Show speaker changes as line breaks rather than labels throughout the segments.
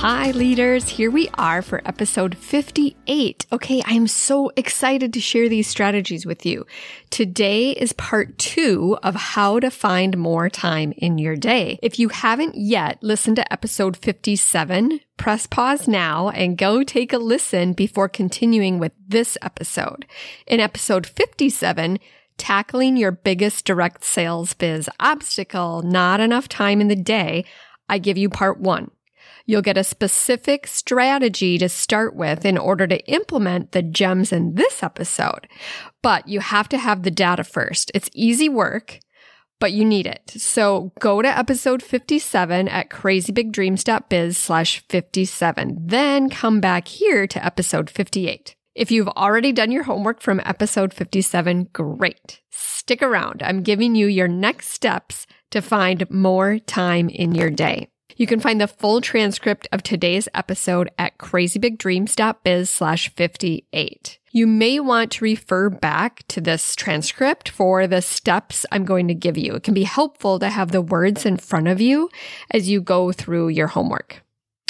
Hi, leaders. Here we are for episode 58. Okay, I am so excited to share these strategies with you. Today is part two of how to find more time in your day. If you haven't yet listened to episode 57, press pause now and go take a listen before continuing with this episode. In episode 57, tackling your biggest direct sales biz obstacle, not enough time in the day, I give you part one. You'll get a specific strategy to start with in order to implement the gems in this episode. But you have to have the data first. It's easy work, but you need it. So go to episode 57 at crazybigdreams.biz slash 57. Then come back here to episode 58. If you've already done your homework from episode 57, great. Stick around. I'm giving you your next steps to find more time in your day. You can find the full transcript of today's episode at crazybigdreams.biz slash 58. You may want to refer back to this transcript for the steps I'm going to give you. It can be helpful to have the words in front of you as you go through your homework.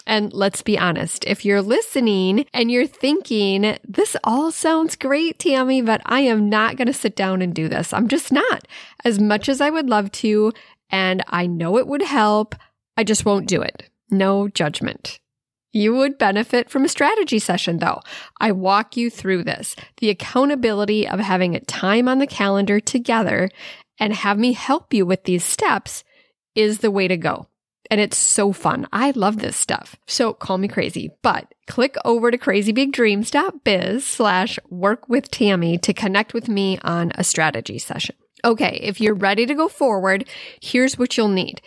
And let's be honest, if you're listening and you're thinking, this all sounds great, Tammy, but I am not going to sit down and do this. I'm just not. As much as I would love to, and I know it would help, I just won't do it. No judgment. You would benefit from a strategy session though. I walk you through this. The accountability of having a time on the calendar together and have me help you with these steps is the way to go. And it's so fun. I love this stuff. So call me crazy, but click over to crazybigdreams.biz slash work with Tammy to connect with me on a strategy session. Okay. If you're ready to go forward, here's what you'll need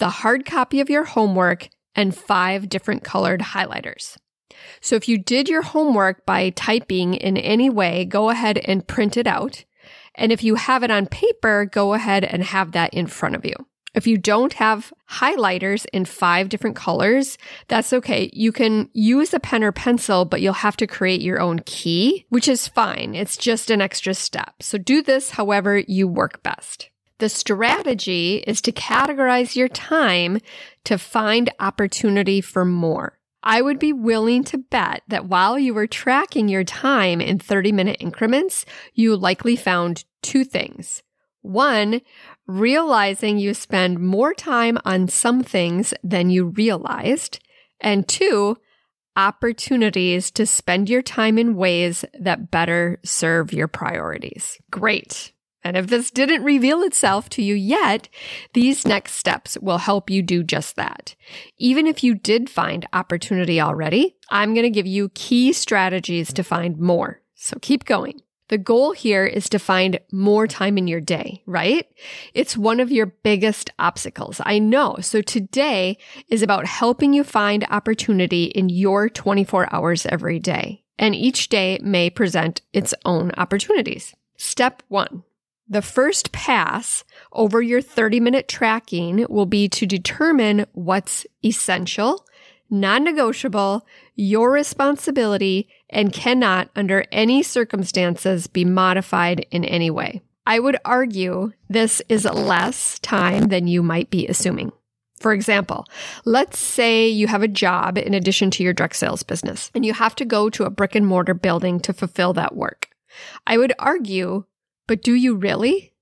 the hard copy of your homework, and five different colored highlighters. So if you did your homework by typing in any way, go ahead and print it out. And if you have it on paper, go ahead and have that in front of you. If you don't have highlighters in five different colors, that's okay. You can use a pen or pencil, but you'll have to create your own key, which is fine. It's just an extra step. So do this however you work best. The strategy is to categorize your time to find opportunity for more. I would be willing to bet that while you were tracking your time in 30 minute increments, you likely found two things. One, realizing you spend more time on some things than you realized. And two, opportunities to spend your time in ways that better serve your priorities. Great. And if this didn't reveal itself to you yet, these next steps will help you do just that. Even if you did find opportunity already, I'm going to give you key strategies to find more. So keep going. The goal here is to find more time in your day, right? It's one of your biggest obstacles. I know. So today is about helping you find opportunity in your 24 hours every day. And each day may present its own opportunities. Step one the first pass over your 30 minute tracking will be to determine what's essential, non negotiable, your responsibility, and cannot, under any circumstances, be modified in any way. I would argue this is less time than you might be assuming. For example, let's say you have a job in addition to your direct sales business and you have to go to a brick and mortar building to fulfill that work. I would argue but do you really?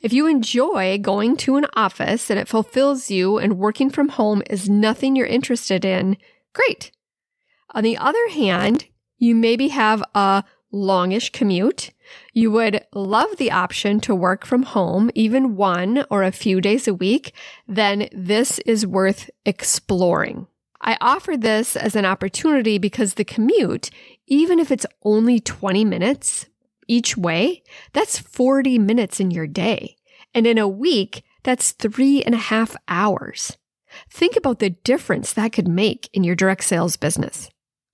If you enjoy going to an office and it fulfills you and working from home is nothing you're interested in, great. On the other hand, you maybe have a longish commute. You would love the option to work from home, even one or a few days a week, then this is worth exploring. I offer this as an opportunity because the commute, even if it's only 20 minutes, each way, that's 40 minutes in your day. And in a week, that's three and a half hours. Think about the difference that could make in your direct sales business.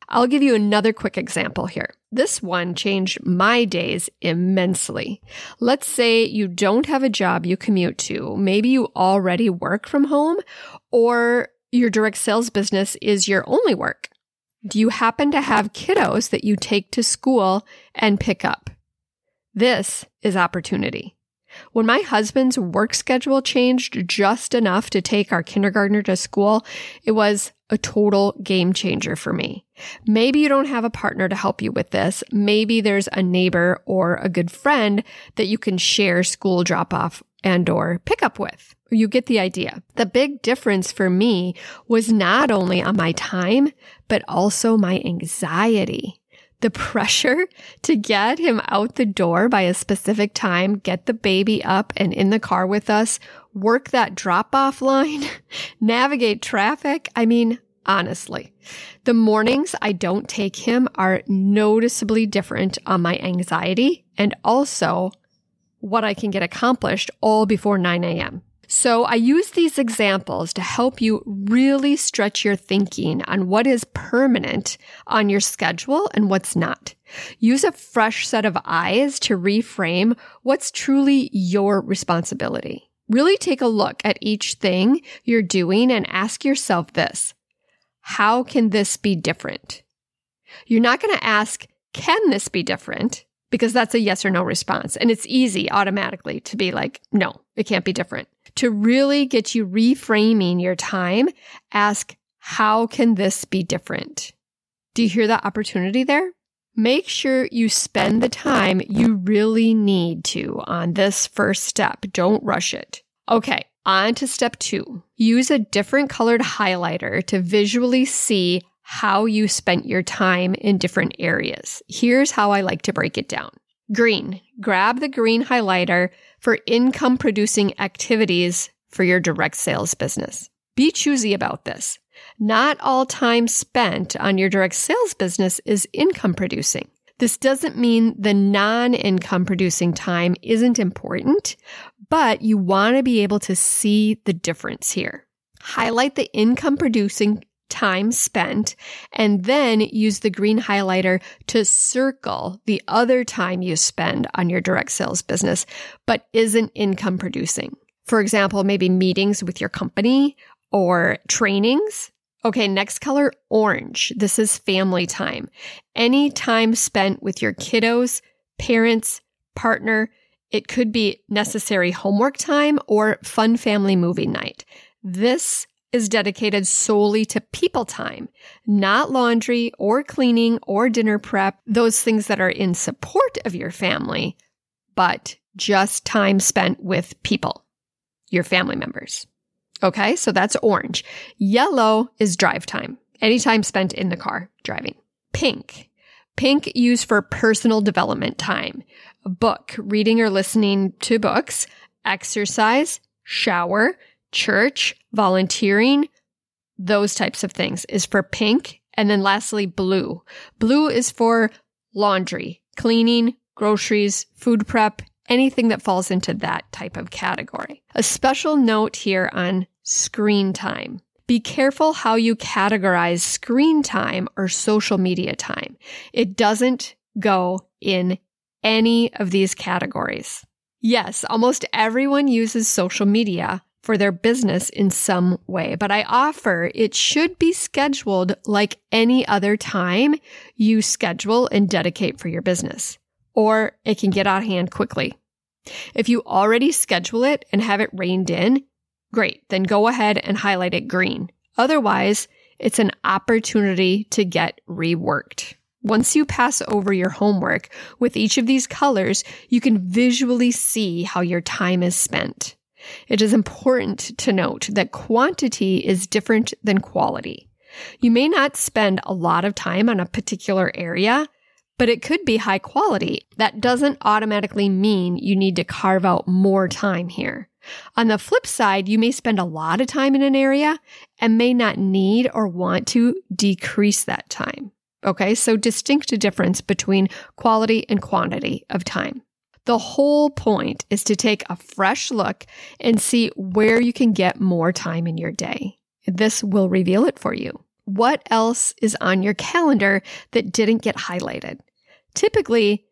I'll give you another quick example here. This one changed my days immensely. Let's say you don't have a job you commute to. Maybe you already work from home or your direct sales business is your only work. Do you happen to have kiddos that you take to school and pick up? This is opportunity. When my husband's work schedule changed just enough to take our kindergartner to school, it was a total game changer for me. Maybe you don't have a partner to help you with this. Maybe there's a neighbor or a good friend that you can share school drop off and or pick up with. You get the idea. The big difference for me was not only on my time, but also my anxiety the pressure to get him out the door by a specific time, get the baby up and in the car with us, work that drop off line, navigate traffic. I mean, honestly, the mornings I don't take him are noticeably different on my anxiety and also what I can get accomplished all before 9 a.m. So I use these examples to help you really stretch your thinking on what is permanent on your schedule and what's not. Use a fresh set of eyes to reframe what's truly your responsibility. Really take a look at each thing you're doing and ask yourself this. How can this be different? You're not going to ask, can this be different? Because that's a yes or no response. And it's easy automatically to be like, no, it can't be different to really get you reframing your time, ask, how can this be different? Do you hear that opportunity there? Make sure you spend the time you really need to on this first step. Don't rush it. Okay, on to step two. Use a different colored highlighter to visually see how you spent your time in different areas. Here's how I like to break it down. Green, grab the green highlighter for income producing activities for your direct sales business. Be choosy about this. Not all time spent on your direct sales business is income producing. This doesn't mean the non income producing time isn't important, but you want to be able to see the difference here. Highlight the income producing time spent and then use the green highlighter to circle the other time you spend on your direct sales business, but isn't income producing. For example, maybe meetings with your company or trainings. Okay, next color, orange. This is family time. Any time spent with your kiddos, parents, partner. It could be necessary homework time or fun family movie night. This is dedicated solely to people time, not laundry or cleaning or dinner prep, those things that are in support of your family, but just time spent with people, your family members. Okay, so that's orange. Yellow is drive time, any time spent in the car driving. Pink, pink used for personal development time, book, reading or listening to books, exercise, shower, church, volunteering, those types of things is for pink. And then lastly, blue. Blue is for laundry, cleaning, groceries, food prep, anything that falls into that type of category. A special note here on screen time. Be careful how you categorize screen time or social media time. It doesn't go in any of these categories. Yes, almost everyone uses social media, for their business in some way. But I offer it should be scheduled like any other time you schedule and dedicate for your business, or it can get out of hand quickly. If you already schedule it and have it reined in, great, then go ahead and highlight it green. Otherwise, it's an opportunity to get reworked. Once you pass over your homework with each of these colors, you can visually see how your time is spent. It is important to note that quantity is different than quality. You may not spend a lot of time on a particular area, but it could be high quality. That doesn't automatically mean you need to carve out more time here. On the flip side, you may spend a lot of time in an area and may not need or want to decrease that time. Okay, so distinct difference between quality and quantity of time. The whole point is to take a fresh look and see where you can get more time in your day. This will reveal it for you. what else is on your calendar that didn't get highlighted? Typically,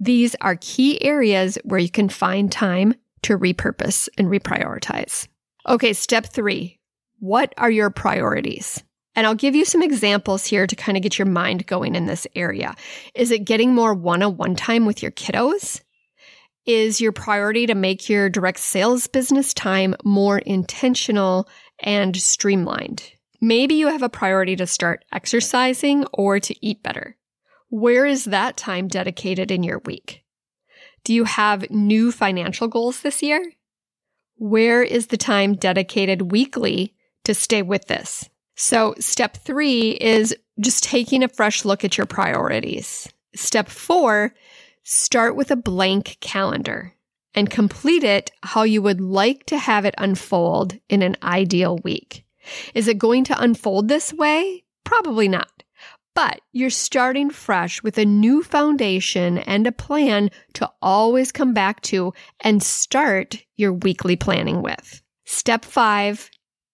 these are key areas where you can find time to repurpose and reprioritize. Okay, step three. What are your priorities? And I'll give you some examples here to kind of get your mind going in this area. Is it getting more one on one time with your kiddos? Is your priority to make your direct sales business time more intentional and streamlined? Maybe you have a priority to start exercising or to eat better. Where is that time dedicated in your week? Do you have new financial goals this year? Where is the time dedicated weekly to stay with this? So, step three is just taking a fresh look at your priorities. Step four, start with a blank calendar and complete it how you would like to have it unfold in an ideal week. Is it going to unfold this way? Probably not. But you're starting fresh with a new foundation and a plan to always come back to and start your weekly planning with. Step five,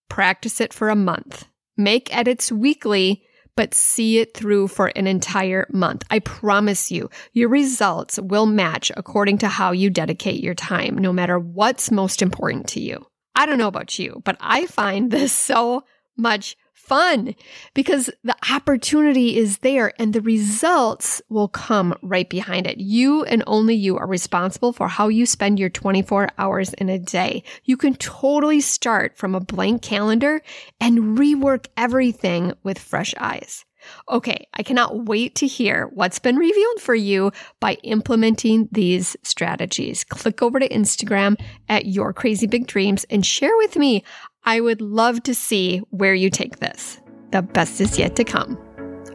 practice it for a month. Make edits weekly, but see it through for an entire month. I promise you, your results will match according to how you dedicate your time, no matter what's most important to you. I don't know about you, but I find this so much fun because the opportunity is there and the results will come right behind it. You and only you are responsible for how you spend your 24 hours in a day. You can totally start from a blank calendar and rework everything with fresh eyes. Okay, I cannot wait to hear what's been revealed for you by implementing these strategies. Click over to Instagram at Your Crazy Big Dreams and share with me. I would love to see where you take this. The best is yet to come.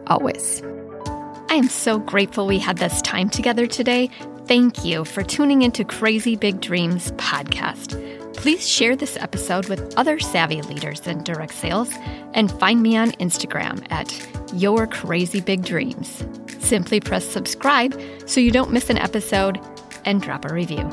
Always. I am so grateful we had this time together today. Thank you for tuning into Crazy Big Dreams podcast. Please share this episode with other savvy leaders in direct sales and find me on Instagram at Your Crazy Big Dreams. Simply press subscribe so you don't miss an episode and drop a review.